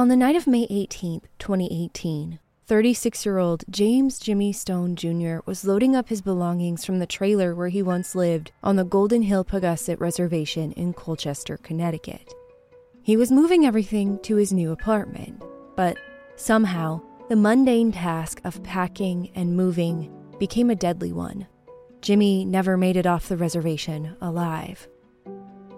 On the night of May 18, 2018, 36 year old James Jimmy Stone Jr. was loading up his belongings from the trailer where he once lived on the Golden Hill Paugussett Reservation in Colchester, Connecticut. He was moving everything to his new apartment, but somehow the mundane task of packing and moving became a deadly one. Jimmy never made it off the reservation alive.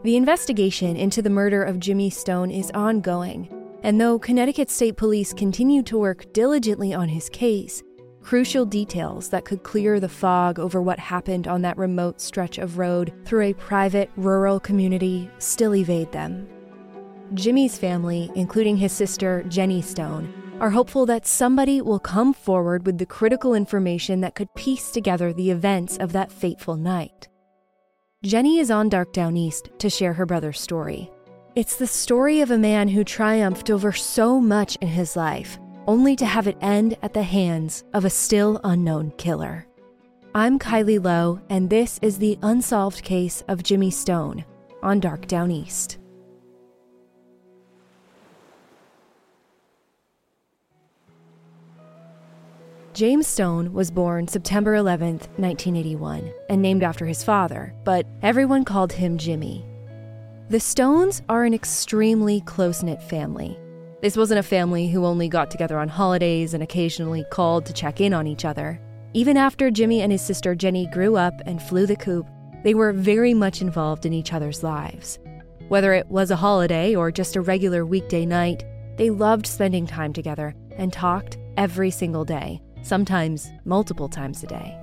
The investigation into the murder of Jimmy Stone is ongoing and though Connecticut State Police continue to work diligently on his case, crucial details that could clear the fog over what happened on that remote stretch of road through a private rural community still evade them. Jimmy's family, including his sister Jenny Stone, are hopeful that somebody will come forward with the critical information that could piece together the events of that fateful night. Jenny is on Dark Downeast to share her brother's story. It's the story of a man who triumphed over so much in his life, only to have it end at the hands of a still unknown killer. I'm Kylie Low, and this is the unsolved case of Jimmy Stone on Dark Downeast. James Stone was born September 11, 1981, and named after his father, but everyone called him Jimmy. The Stones are an extremely close knit family. This wasn't a family who only got together on holidays and occasionally called to check in on each other. Even after Jimmy and his sister Jenny grew up and flew the coop, they were very much involved in each other's lives. Whether it was a holiday or just a regular weekday night, they loved spending time together and talked every single day, sometimes multiple times a day.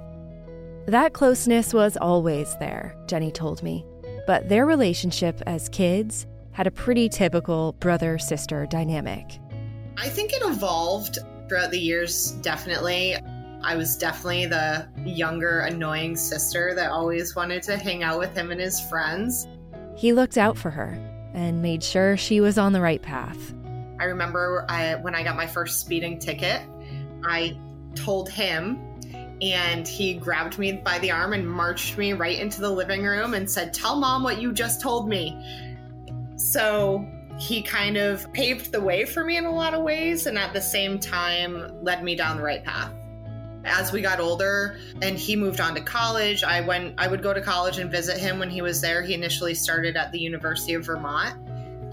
That closeness was always there, Jenny told me, but their relationship as kids had a pretty typical brother sister dynamic. I think it evolved throughout the years, definitely. I was definitely the younger, annoying sister that always wanted to hang out with him and his friends. He looked out for her and made sure she was on the right path. I remember I, when I got my first speeding ticket, I told him and he grabbed me by the arm and marched me right into the living room and said, Tell mom what you just told me. So he kind of paved the way for me in a lot of ways and at the same time led me down the right path. As we got older and he moved on to college, I went I would go to college and visit him when he was there. He initially started at the University of Vermont.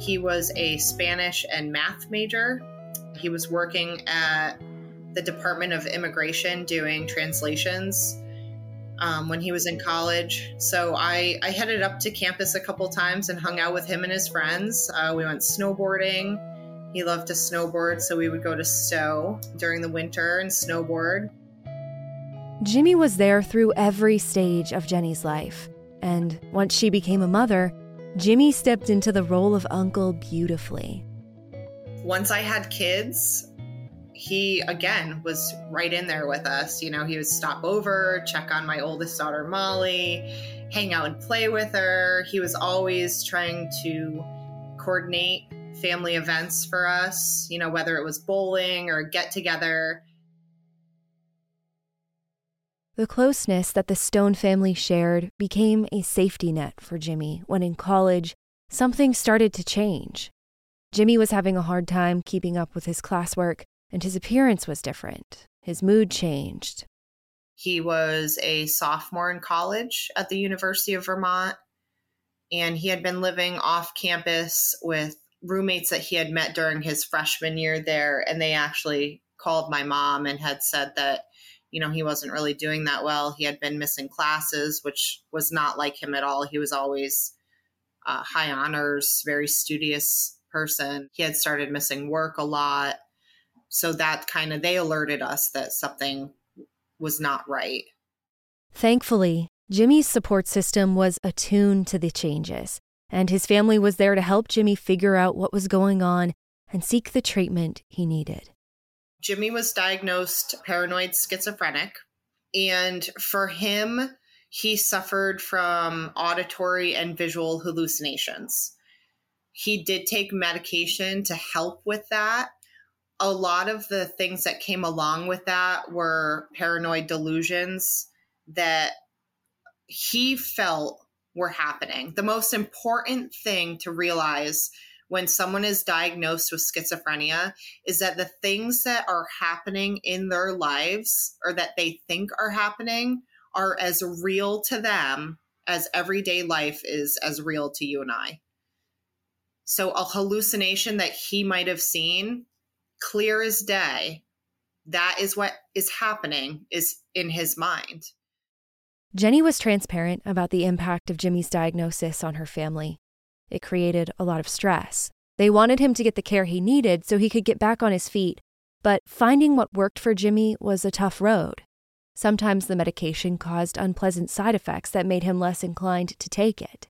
He was a Spanish and math major. He was working at the Department of Immigration doing translations um, when he was in college. So I, I headed up to campus a couple times and hung out with him and his friends. Uh, we went snowboarding. He loved to snowboard, so we would go to Stowe during the winter and snowboard. Jimmy was there through every stage of Jenny's life. And once she became a mother, Jimmy stepped into the role of uncle beautifully. Once I had kids, he again was right in there with us. You know, he would stop over, check on my oldest daughter, Molly, hang out and play with her. He was always trying to coordinate family events for us, you know, whether it was bowling or get together. The closeness that the Stone family shared became a safety net for Jimmy when in college, something started to change. Jimmy was having a hard time keeping up with his classwork and his appearance was different. His mood changed. He was a sophomore in college at the University of Vermont, and he had been living off campus with roommates that he had met during his freshman year there. And they actually called my mom and had said that, you know, he wasn't really doing that well. He had been missing classes, which was not like him at all. He was always uh, high honors, very studious person. He had started missing work a lot so that kind of they alerted us that something was not right. Thankfully, Jimmy's support system was attuned to the changes, and his family was there to help Jimmy figure out what was going on and seek the treatment he needed. Jimmy was diagnosed paranoid schizophrenic, and for him, he suffered from auditory and visual hallucinations. He did take medication to help with that, a lot of the things that came along with that were paranoid delusions that he felt were happening. The most important thing to realize when someone is diagnosed with schizophrenia is that the things that are happening in their lives or that they think are happening are as real to them as everyday life is as real to you and I. So, a hallucination that he might have seen, clear as day, that is what is happening is in his mind. Jenny was transparent about the impact of Jimmy's diagnosis on her family. It created a lot of stress. They wanted him to get the care he needed so he could get back on his feet, but finding what worked for Jimmy was a tough road. Sometimes the medication caused unpleasant side effects that made him less inclined to take it.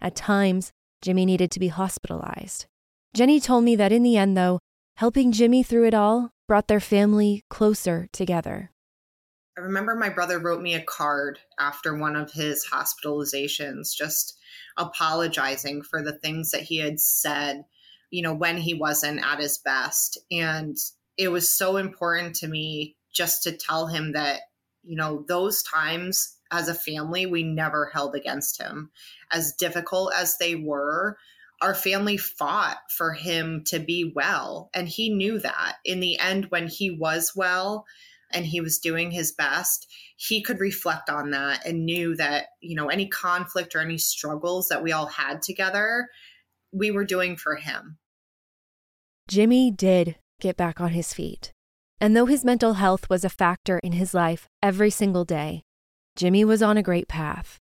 At times, Jimmy needed to be hospitalized. Jenny told me that in the end, though, helping Jimmy through it all brought their family closer together. I remember my brother wrote me a card after one of his hospitalizations, just apologizing for the things that he had said, you know, when he wasn't at his best. And it was so important to me just to tell him that, you know, those times as a family, we never held against him. As difficult as they were, our family fought for him to be well. And he knew that. In the end, when he was well, and he was doing his best, he could reflect on that and knew that, you know, any conflict or any struggles that we all had together, we were doing for him. Jimmy did get back on his feet. And though his mental health was a factor in his life every single day, Jimmy was on a great path.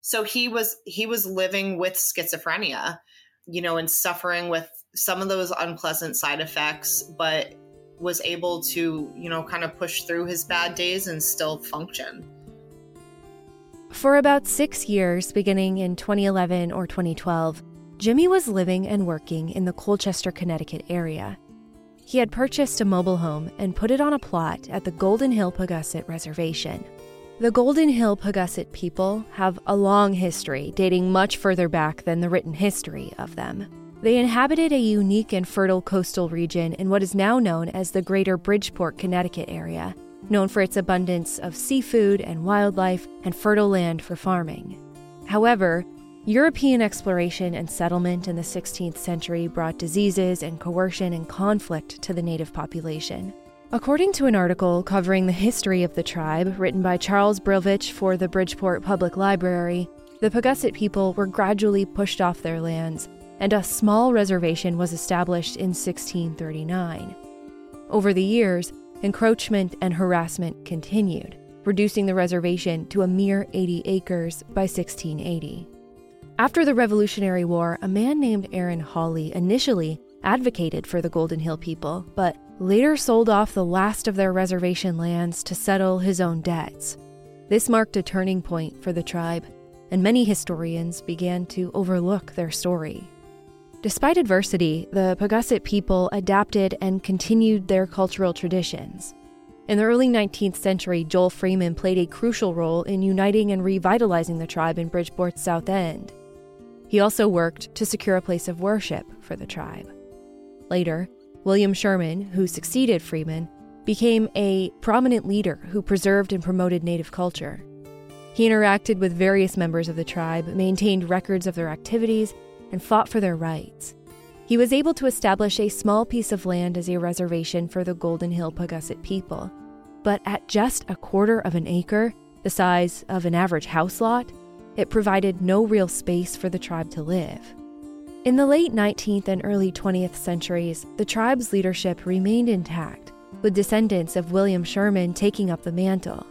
So he was he was living with schizophrenia, you know, and suffering with some of those unpleasant side effects, but was able to, you know, kind of push through his bad days and still function. For about six years, beginning in 2011 or 2012, Jimmy was living and working in the Colchester, Connecticut area. He had purchased a mobile home and put it on a plot at the Golden Hill Paugussett Reservation. The Golden Hill Paugussett people have a long history dating much further back than the written history of them. They inhabited a unique and fertile coastal region in what is now known as the Greater Bridgeport, Connecticut area, known for its abundance of seafood and wildlife and fertile land for farming. However, European exploration and settlement in the 16th century brought diseases and coercion and conflict to the native population. According to an article covering the history of the tribe written by Charles Brilvitch for the Bridgeport Public Library, the Paugussett people were gradually pushed off their lands and a small reservation was established in 1639. Over the years, encroachment and harassment continued, reducing the reservation to a mere 80 acres by 1680. After the Revolutionary War, a man named Aaron Hawley initially advocated for the Golden Hill people, but later sold off the last of their reservation lands to settle his own debts. This marked a turning point for the tribe, and many historians began to overlook their story. Despite adversity, the Paugussett people adapted and continued their cultural traditions. In the early 19th century, Joel Freeman played a crucial role in uniting and revitalizing the tribe in Bridgeport's South End. He also worked to secure a place of worship for the tribe. Later, William Sherman, who succeeded Freeman, became a prominent leader who preserved and promoted Native culture. He interacted with various members of the tribe, maintained records of their activities, and fought for their rights. He was able to establish a small piece of land as a reservation for the Golden Hill Paugussett people. But at just a quarter of an acre, the size of an average house lot, it provided no real space for the tribe to live. In the late 19th and early 20th centuries, the tribe's leadership remained intact, with descendants of William Sherman taking up the mantle.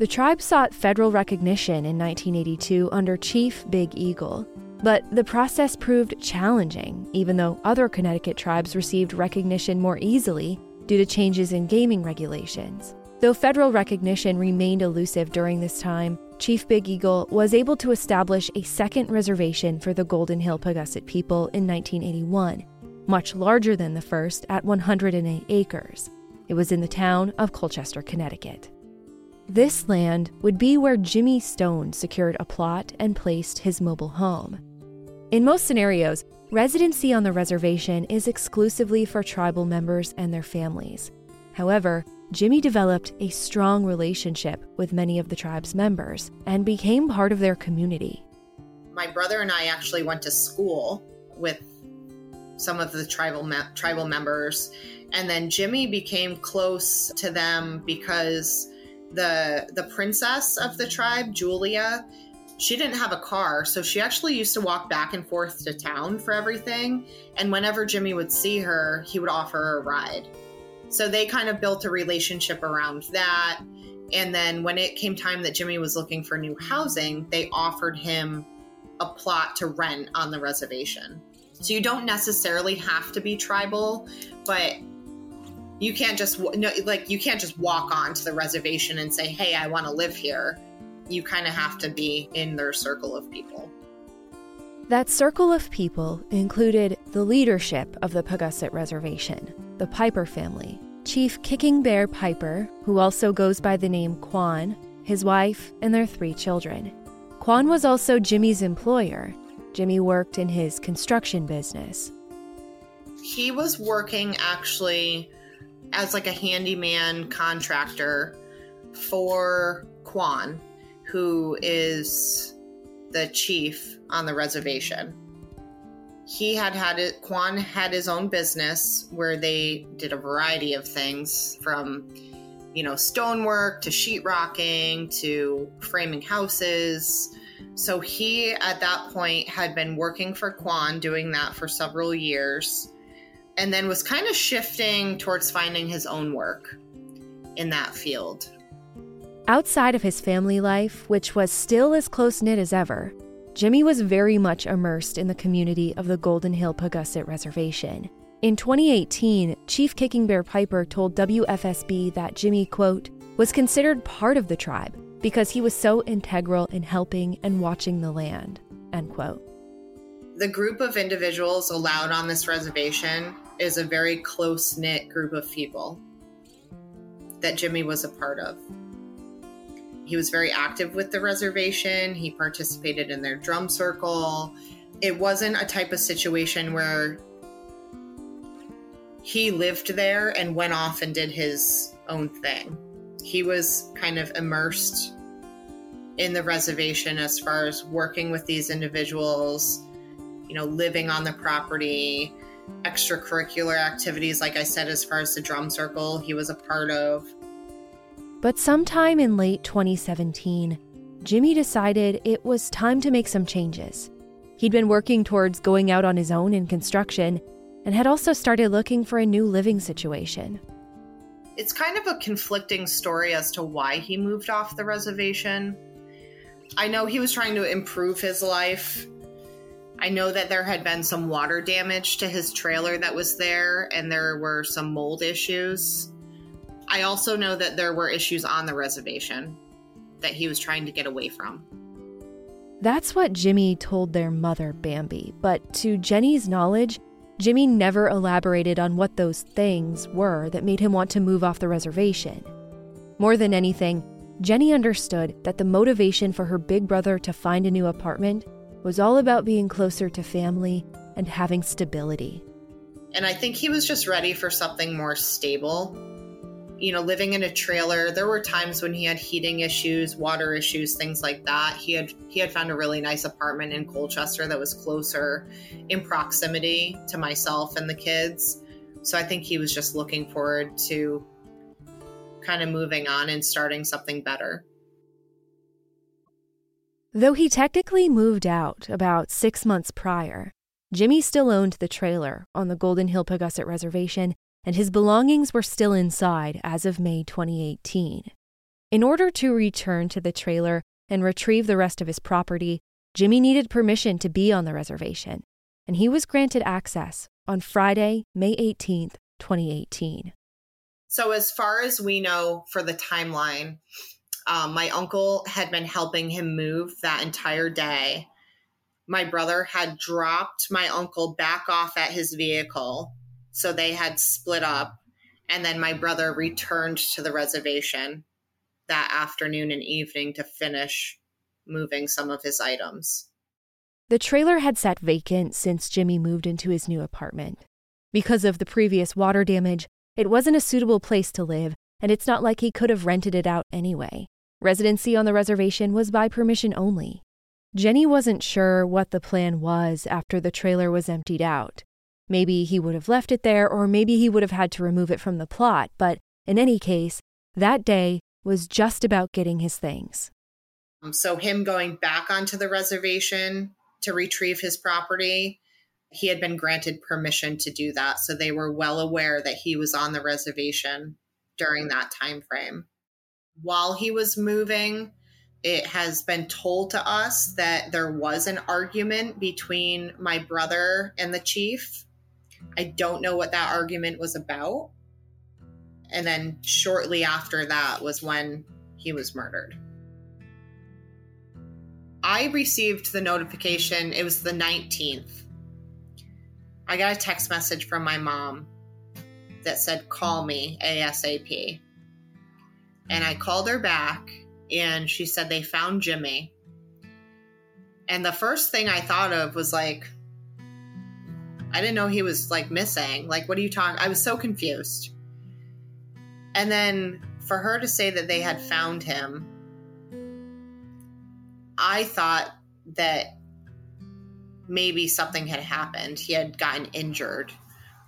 The tribe sought federal recognition in 1982 under Chief Big Eagle, but the process proved challenging, even though other Connecticut tribes received recognition more easily due to changes in gaming regulations. Though federal recognition remained elusive during this time, Chief Big Eagle was able to establish a second reservation for the Golden Hill Paugussett people in 1981, much larger than the first at 108 acres. It was in the town of Colchester, Connecticut. This land would be where Jimmy Stone secured a plot and placed his mobile home. In most scenarios, residency on the reservation is exclusively for tribal members and their families. However, Jimmy developed a strong relationship with many of the tribe's members and became part of their community. My brother and I actually went to school with some of the tribal me- tribal members, and then Jimmy became close to them because the the princess of the tribe, Julia, she didn't have a car, so she actually used to walk back and forth to town for everything. And whenever Jimmy would see her, he would offer her a ride. So they kind of built a relationship around that. And then when it came time that Jimmy was looking for new housing, they offered him a plot to rent on the reservation. So you don't necessarily have to be tribal, but you can't just no, like you can't just walk onto the reservation and say, "Hey, I want to live here." You kind of have to be in their circle of people. That circle of people included the leadership of the Paugussett Reservation, the Piper family, Chief Kicking Bear Piper, who also goes by the name Quan, his wife, and their three children. Quan was also Jimmy's employer. Jimmy worked in his construction business. He was working actually as like a handyman contractor for Quan, who is the chief on the reservation. He had had it, Quan had his own business where they did a variety of things from, you know, stonework to sheetrocking to framing houses. So he, at that point, had been working for Quan, doing that for several years, and then was kind of shifting towards finding his own work in that field. Outside of his family life, which was still as close knit as ever, Jimmy was very much immersed in the community of the Golden Hill Paugussett Reservation. In 2018, Chief Kicking Bear Piper told WFSB that Jimmy, quote, was considered part of the tribe because he was so integral in helping and watching the land, end quote. The group of individuals allowed on this reservation is a very close knit group of people that Jimmy was a part of. He was very active with the reservation, he participated in their drum circle. It wasn't a type of situation where he lived there and went off and did his own thing. He was kind of immersed in the reservation as far as working with these individuals, you know, living on the property, extracurricular activities, like I said, as far as the drum circle, he was a part of. But sometime in late 2017, Jimmy decided it was time to make some changes. He'd been working towards going out on his own in construction and had also started looking for a new living situation. It's kind of a conflicting story as to why he moved off the reservation. I know he was trying to improve his life. I know that there had been some water damage to his trailer that was there, and there were some mold issues. I also know that there were issues on the reservation that he was trying to get away from. That's what Jimmy told their mother, Bambi, but to Jenny's knowledge, Jimmy never elaborated on what those things were that made him want to move off the reservation. More than anything, Jenny understood that the motivation for her big brother to find a new apartment was all about being closer to family and having stability. And I think he was just ready for something more stable. You know, living in a trailer, there were times when he had heating issues, water issues, things like that. He had he had found a really nice apartment in Colchester that was closer in proximity to myself and the kids. So I think he was just looking forward to kind of moving on and starting something better. Though he technically moved out about six months prior, Jimmy still owned the trailer on the Golden Hill Paugussett Reservation, and his belongings were still inside as of May 2018. In order to return to the trailer and retrieve the rest of his property, Jimmy needed permission to be on the reservation, and he was granted access on Friday, May 18th, 2018. So, as far as we know for the timeline, um, my uncle had been helping him move that entire day. My brother had dropped my uncle back off at his vehicle. So they had split up. And then my brother returned to the reservation that afternoon and evening to finish moving some of his items. The trailer had sat vacant since Jimmy moved into his new apartment. Because of the previous water damage, it wasn't a suitable place to live, and it's not like he could have rented it out anyway. Residency on the reservation was by permission only. Jenny wasn't sure what the plan was after the trailer was emptied out. Maybe he would have left it there, or maybe he would have had to remove it from the plot, but in any case, that day was just about getting his things. Um, so, him going back onto the reservation to retrieve his property, he had been granted permission to do that. So, they were well aware that he was on the reservation during that time frame. While he was moving, it has been told to us that there was an argument between my brother and the chief. I don't know what that argument was about. And then shortly after that was when he was murdered. I received the notification, it was the 19th. I got a text message from my mom that said, Call me ASAP. And I called her back and she said they found Jimmy. And the first thing I thought of was like, I didn't know he was like missing. Like, what are you talking? I was so confused. And then for her to say that they had found him, I thought that maybe something had happened. He had gotten injured,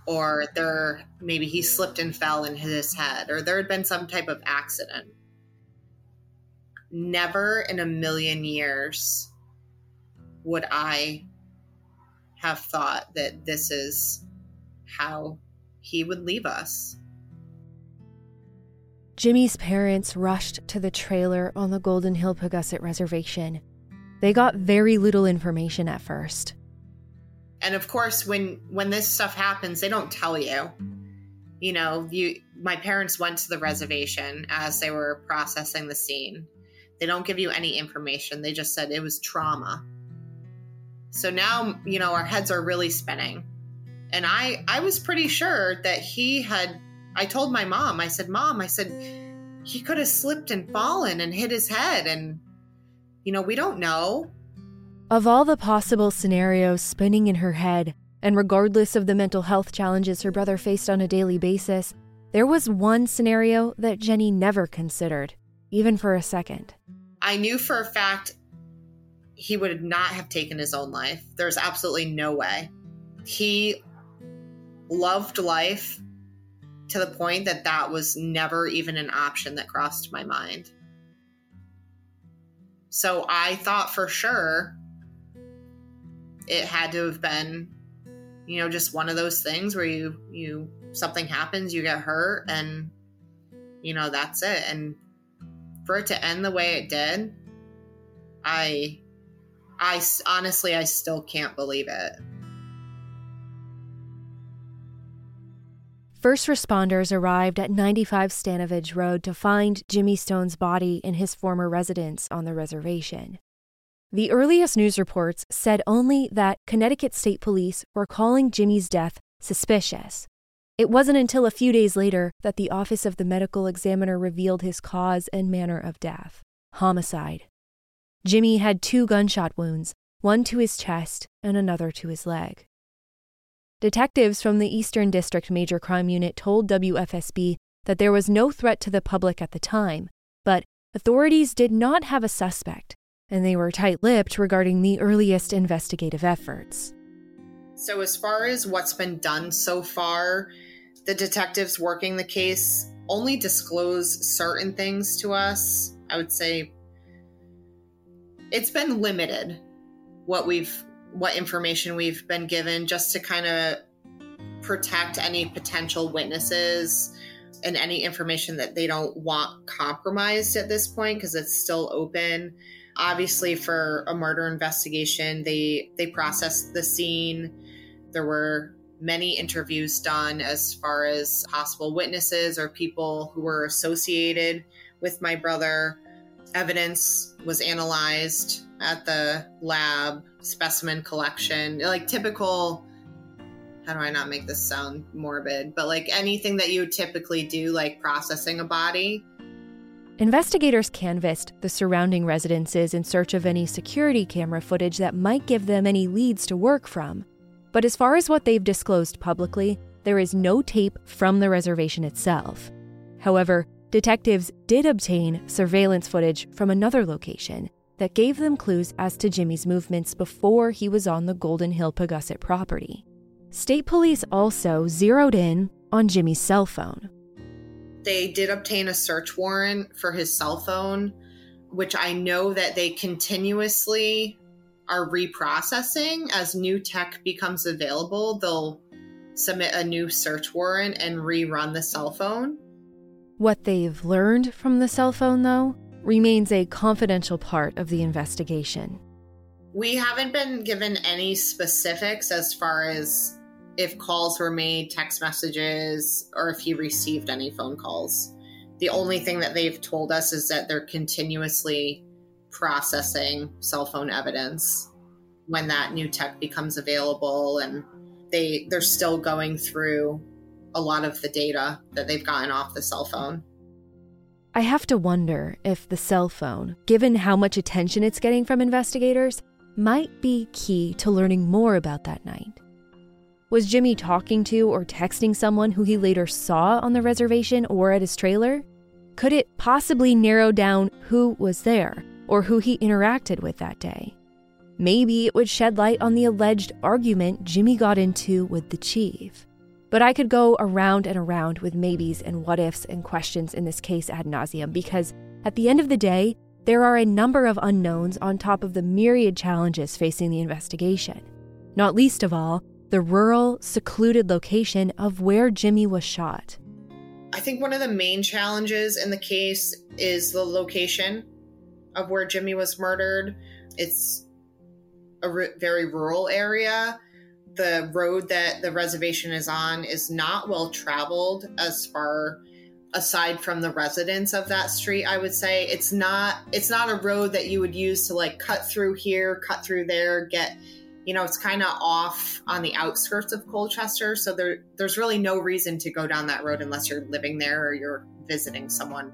or there maybe he slipped and fell and hit his head, or there had been some type of accident. Never in a million years would I have thought that this is how he would leave us. Jimmy's parents rushed to the trailer on the Golden Hill Paugussett Reservation. They got very little information at first. And of course, when when this stuff happens, they don't tell you. You know, you my parents went to the reservation as they were processing the scene. They don't give you any information. They just said it was trauma. So now, you know, our heads are really spinning. And I I was pretty sure that he had I told my mom, I said, Mom, I said, he could have slipped and fallen and hit his head. And, you know, we don't know. Of all the possible scenarios spinning in her head, and regardless of the mental health challenges her brother faced on a daily basis, there was one scenario that Jenny never considered, even for a second. I knew for a fact he would not have taken his own life. There's absolutely no way. He loved life to the point that that was never even an option that crossed my mind. So I thought for sure it had to have been you know just one of those things where you you something happens you get hurt and you know that's it and for it to end the way it did i i honestly i still can't believe it First responders arrived at 95 Stanovich Road to find Jimmy Stone's body in his former residence on the reservation. The earliest news reports said only that Connecticut State Police were calling Jimmy's death suspicious. It wasn't until a few days later that the Office of the Medical Examiner revealed his cause and manner of death homicide. Jimmy had two gunshot wounds, one to his chest and another to his leg. Detectives from the Eastern District Major Crime Unit told WFSB that there was no threat to the public at the time, but authorities did not have a suspect, and they were tight lipped regarding the earliest investigative efforts. So, as far as what's been done so far, the detectives working the case only disclose certain things to us. I would say it's been limited what we've what information we've been given just to kind of protect any potential witnesses and any information that they don't want compromised at this point because it's still open. Obviously for a murder investigation they they processed the scene. There were many interviews done as far as possible witnesses or people who were associated with my brother evidence was analyzed at the lab, specimen collection, like typical. How do I not make this sound morbid? But like anything that you typically do, like processing a body. Investigators canvassed the surrounding residences in search of any security camera footage that might give them any leads to work from. But as far as what they've disclosed publicly, there is no tape from the reservation itself. However, detectives did obtain surveillance footage from another location that gave them clues as to Jimmy's movements before he was on the Golden Hill Paugussett property. state police also zeroed in on Jimmy's cell phone. They did obtain a search warrant for his cell phone, which I know that they continuously are reprocessing as new tech becomes available. They'll submit a new search warrant and rerun the cell phone. What they've learned from the cell phone, though, remains a confidential part of the investigation. We haven't been given any specifics as far as if calls were made, text messages, or if he received any phone calls. The only thing that they've told us is that they're continuously processing cell phone evidence when that new tech becomes available and they they're still going through a lot of the data that they've gotten off the cell phone. I have to wonder if the cell phone, given how much attention it's getting from investigators, might be key to learning more about that night. Was Jimmy talking to or texting someone who he later saw on the reservation or at his trailer? Could it possibly narrow down who was there or who he interacted with that day? Maybe it would shed light on the alleged argument Jimmy got into with the chief. But I could go around and around with maybes and what ifs and questions in this case ad nauseum because at the end of the day, there are a number of unknowns on top of the myriad challenges facing the investigation. Not least of all, the rural, secluded location of where Jimmy was shot. I think one of the main challenges in the case is the location of where Jimmy was murdered. It's a r- very rural area. The road that the reservation is on is not well traveled as far aside from the residents of that street i would say it's not it's not a road that you would use to like cut through here cut through there get you know, it's kind of off on the outskirts of Colchester. So there, there's really no reason to go down that road unless you're living there or you're visiting someone.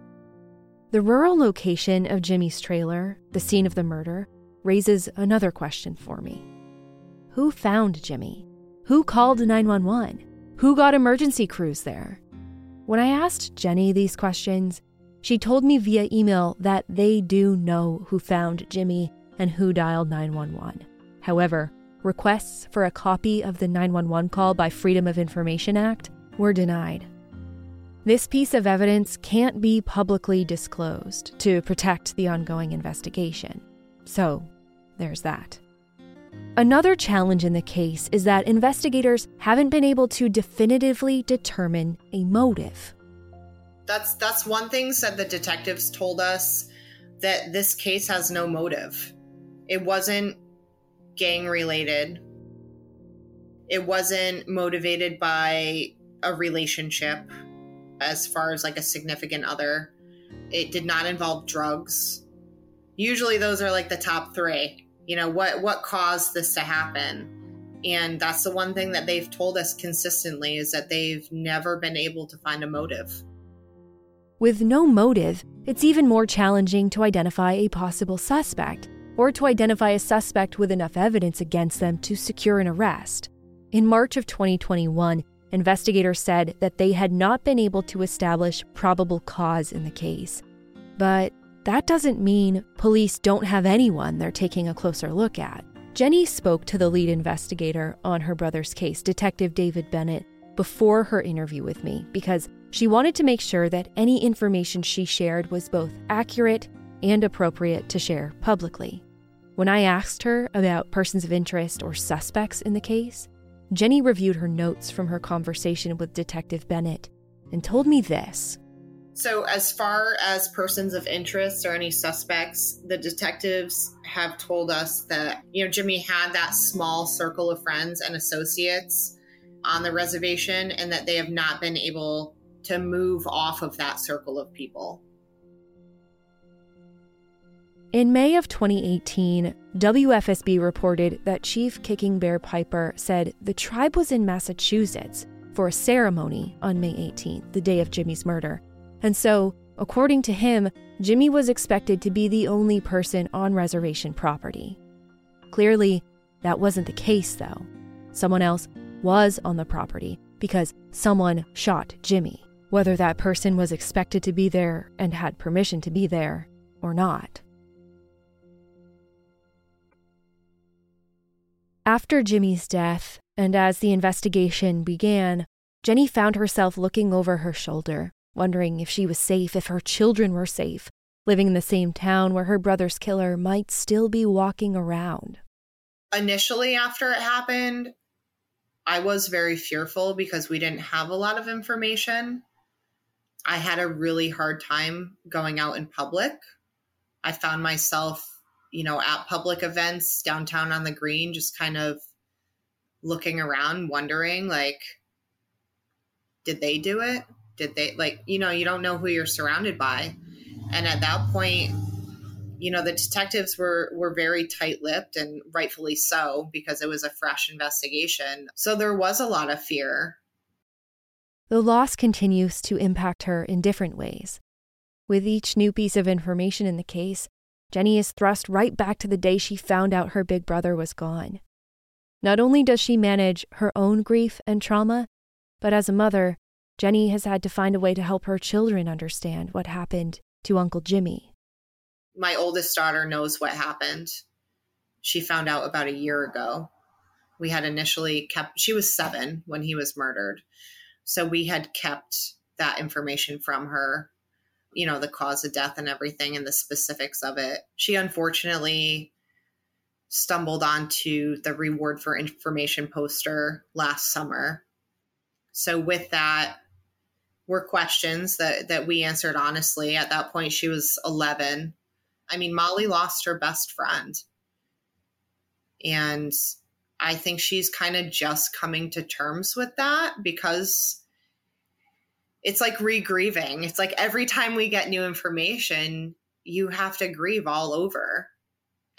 The rural location of Jimmy's trailer, the scene of the murder, raises another question for me. Who found Jimmy? Who called 911? Who got emergency crews there? When I asked Jenny these questions, she told me via email that they do know who found Jimmy and who dialed 911. However, requests for a copy of the 911 call by Freedom of Information Act were denied. This piece of evidence can't be publicly disclosed to protect the ongoing investigation. So, there's that. Another challenge in the case is that investigators haven't been able to definitively determine a motive. That's that's one thing said the detectives told us that this case has no motive. It wasn't gang related. It wasn't motivated by a relationship as far as like a significant other. It did not involve drugs. Usually those are like the top 3. You know, what what caused this to happen? And that's the one thing that they've told us consistently is that they've never been able to find a motive. With no motive, it's even more challenging to identify a possible suspect or to identify a suspect with enough evidence against them to secure an arrest. In March of 2021, investigators said that they had not been able to establish probable cause in the case. But that doesn't mean police don't have anyone they're taking a closer look at. Jenny spoke to the lead investigator on her brother's case, Detective David Bennett, before her interview with me because she wanted to make sure that any information she shared was both accurate and appropriate to share publicly. When I asked her about persons of interest or suspects in the case, Jenny reviewed her notes from her conversation with Detective Bennett and told me this. So, as far as persons of interest or any suspects, the detectives have told us that, you know, Jimmy had that small circle of friends and associates on the reservation and that they have not been able to move off of that circle of people. In May of 2018, WFSB reported that Chief Kicking Bear Piper said the tribe was in Massachusetts for a ceremony on May 18th, the day of Jimmy's murder. And so, according to him, Jimmy was expected to be the only person on reservation property. Clearly, that wasn't the case, though. Someone else was on the property because someone shot Jimmy, whether that person was expected to be there and had permission to be there or not. After Jimmy's death, And as the investigation began, Jenny found herself looking over her shoulder, wondering if she was safe, if her children were safe, living in the same town where her brother's killer might still be walking around. Initially, after it happened, I was very fearful because we didn't have a lot of information. I had a really hard time going out in public. I found myself, you know, at public events downtown on the green, just kind of looking around, wondering, like, did they do it? Did they, like, you know, you don't know who you're surrounded by. And at that point, you know the detectives were were very tight-lipped and rightfully so because it was a fresh investigation. So there was a lot of fear. The loss continues to impact her in different ways. With each new piece of information in the case jenny is thrust right back to the day she found out her big brother was gone. Not only does she manage her own grief and trauma but as a mother jenny has had to find a way to help her children understand what happened to uncle jimmy my oldest daughter knows what happened. She found out about a year ago. We had initially kept, she was seven when he was murdered. So we had kept that information from her, you know, the cause of death and everything and the specifics of it. She unfortunately stumbled onto the reward for information poster last summer. So with that were questions that that we answered honestly. At that point she was 11 I mean, Molly lost her best friend. And I think she's kind of just coming to terms with that because it's like regrieving. It's like every time we get new information, you have to grieve all over.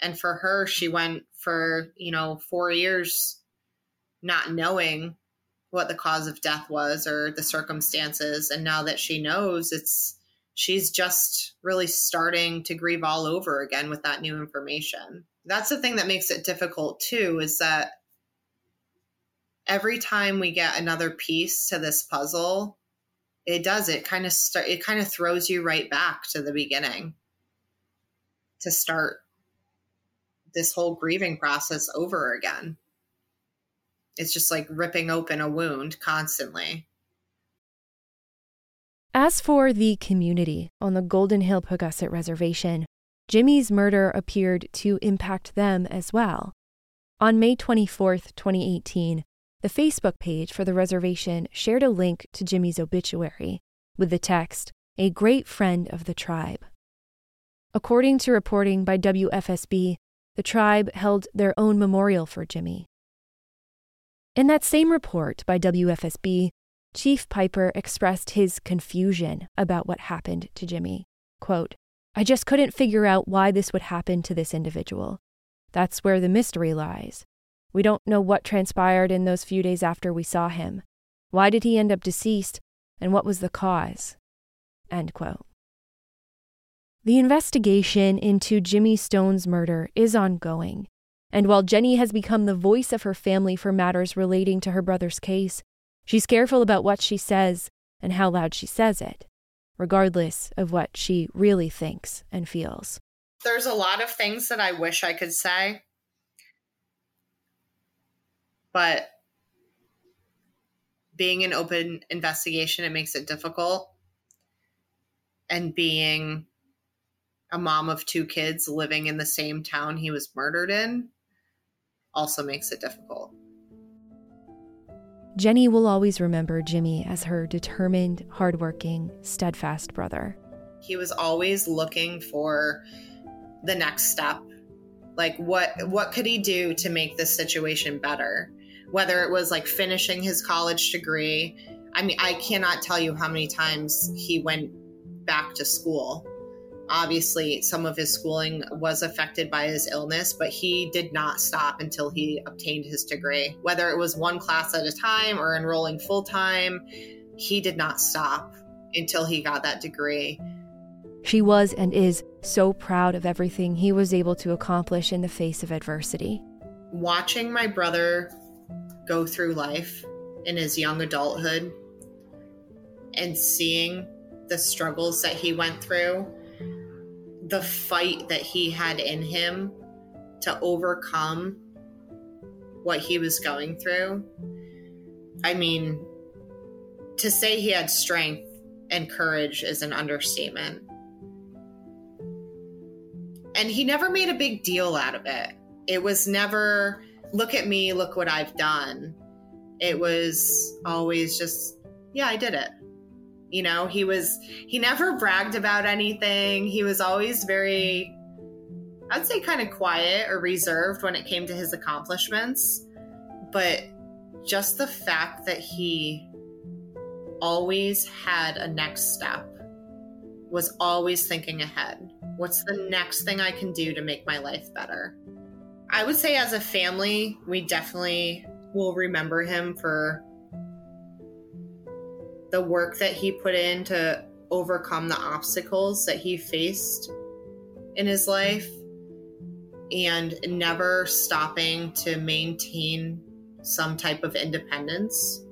And for her, she went for, you know, four years not knowing what the cause of death was or the circumstances. And now that she knows, it's she's just really starting to grieve all over again with that new information. That's the thing that makes it difficult too is that every time we get another piece to this puzzle, it does it kind of start it kind of throws you right back to the beginning to start this whole grieving process over again. It's just like ripping open a wound constantly. As for the community on the Golden Hill Paugussett Reservation, Jimmy's murder appeared to impact them as well. On May 24, 2018, the Facebook page for the reservation shared a link to Jimmy's obituary with the text, A Great Friend of the Tribe. According to reporting by WFSB, the tribe held their own memorial for Jimmy. In that same report by WFSB, Chief Piper expressed his confusion about what happened to Jimmy. Quote, I just couldn't figure out why this would happen to this individual. That's where the mystery lies. We don't know what transpired in those few days after we saw him. Why did he end up deceased, and what was the cause? End quote. The investigation into Jimmy Stone's murder is ongoing, and while Jenny has become the voice of her family for matters relating to her brother's case, She's careful about what she says and how loud she says it, regardless of what she really thinks and feels. There's a lot of things that I wish I could say, but being an open investigation, it makes it difficult. And being a mom of two kids living in the same town he was murdered in also makes it difficult. Jenny will always remember Jimmy as her determined, hardworking, steadfast brother. He was always looking for the next step. Like what what could he do to make this situation better? Whether it was like finishing his college degree. I mean, I cannot tell you how many times he went back to school Obviously, some of his schooling was affected by his illness, but he did not stop until he obtained his degree. Whether it was one class at a time or enrolling full time, he did not stop until he got that degree. She was and is so proud of everything he was able to accomplish in the face of adversity. Watching my brother go through life in his young adulthood and seeing the struggles that he went through the fight that he had in him to overcome what he was going through, I mean, to say he had strength and courage is an understatement. And he never made a big deal out of it. It was never, look at me, look what I've done. It was always just, yeah, I did it. You know, he was, he never bragged about anything. He was always very, I'd say kind of quiet or reserved when it came to his accomplishments. But just the fact that he always had a next step, was always thinking ahead. What's the next thing I can do to make my life better? I would say, as a family, we definitely will remember him for the work that he put in to overcome the obstacles that he faced in his life and never stopping to maintain some type of independence.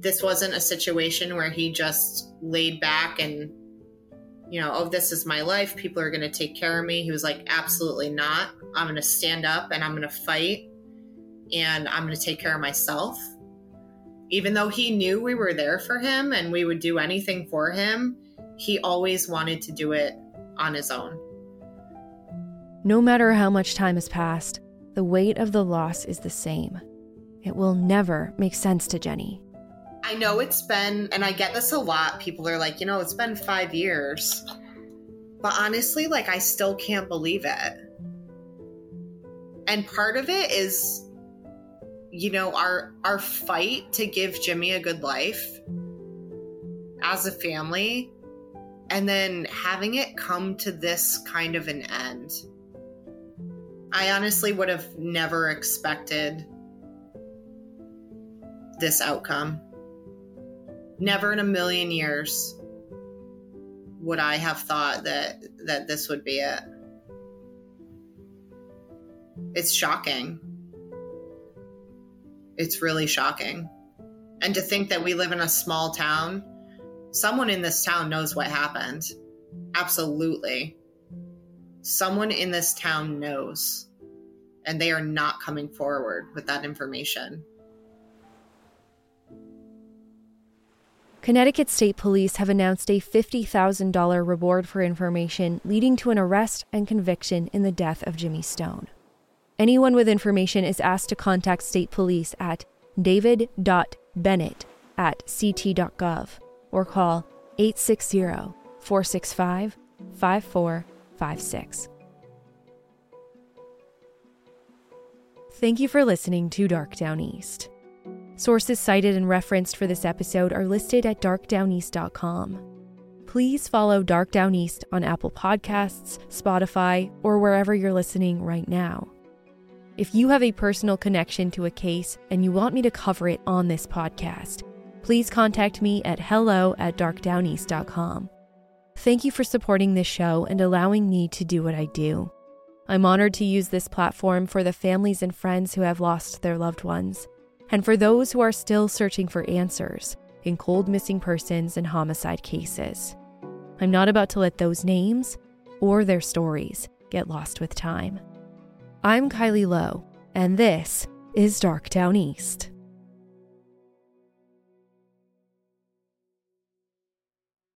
This wasn't a situation where he just laid back and, you know, oh, this is my life. People are going to take care of me. He was like, absolutely not. I'm going to stand up and I'm going to fight and I'm going to take care of myself even though he knew we were there for him and we would do anything for him, he always wanted to do it on his own. No matter how much time has passed, the weight of the loss is the same. It will never make sense to Jenny. I know it's been, and I get this a lot. People are like, you know, it's been five years. But honestly, like, I still can't believe it. And part of it is you know our our fight to give Jimmy a good life as a family and then having it come to this kind of an end. I honestly would have never expected this outcome. Never in a million years would I have thought that that this would be it. It's shocking it's really shocking. And to think that we live in a small town, someone in this town knows what happened. Absolutely. Someone in this town knows, and they are not coming forward with that information. Connecticut State Police have announced a $50,000 reward for information leading to an arrest and conviction in the death of Jimmy Stone. Anyone with information is asked to contact state police at david.bennett at ct.gov or call 860 465 5456. Thank you for listening to Dark Downeast. Sources cited and referenced for this episode are listed at darkdowneast.com. Please follow Dark Downeast on Apple Podcasts, Spotify, or wherever you're listening right now. If you have a personal connection to a case and you want me to cover it on this podcast, please contact me at hello at darkdowneast.com. Thank you for supporting this show and allowing me to do what I do. I'm honored to use this platform for the families and friends who have lost their loved ones, and for those who are still searching for answers in cold missing persons and homicide cases. I'm not about to let those names or their stories get lost with time. I'm Kylie Low, and this is Dark Downeast.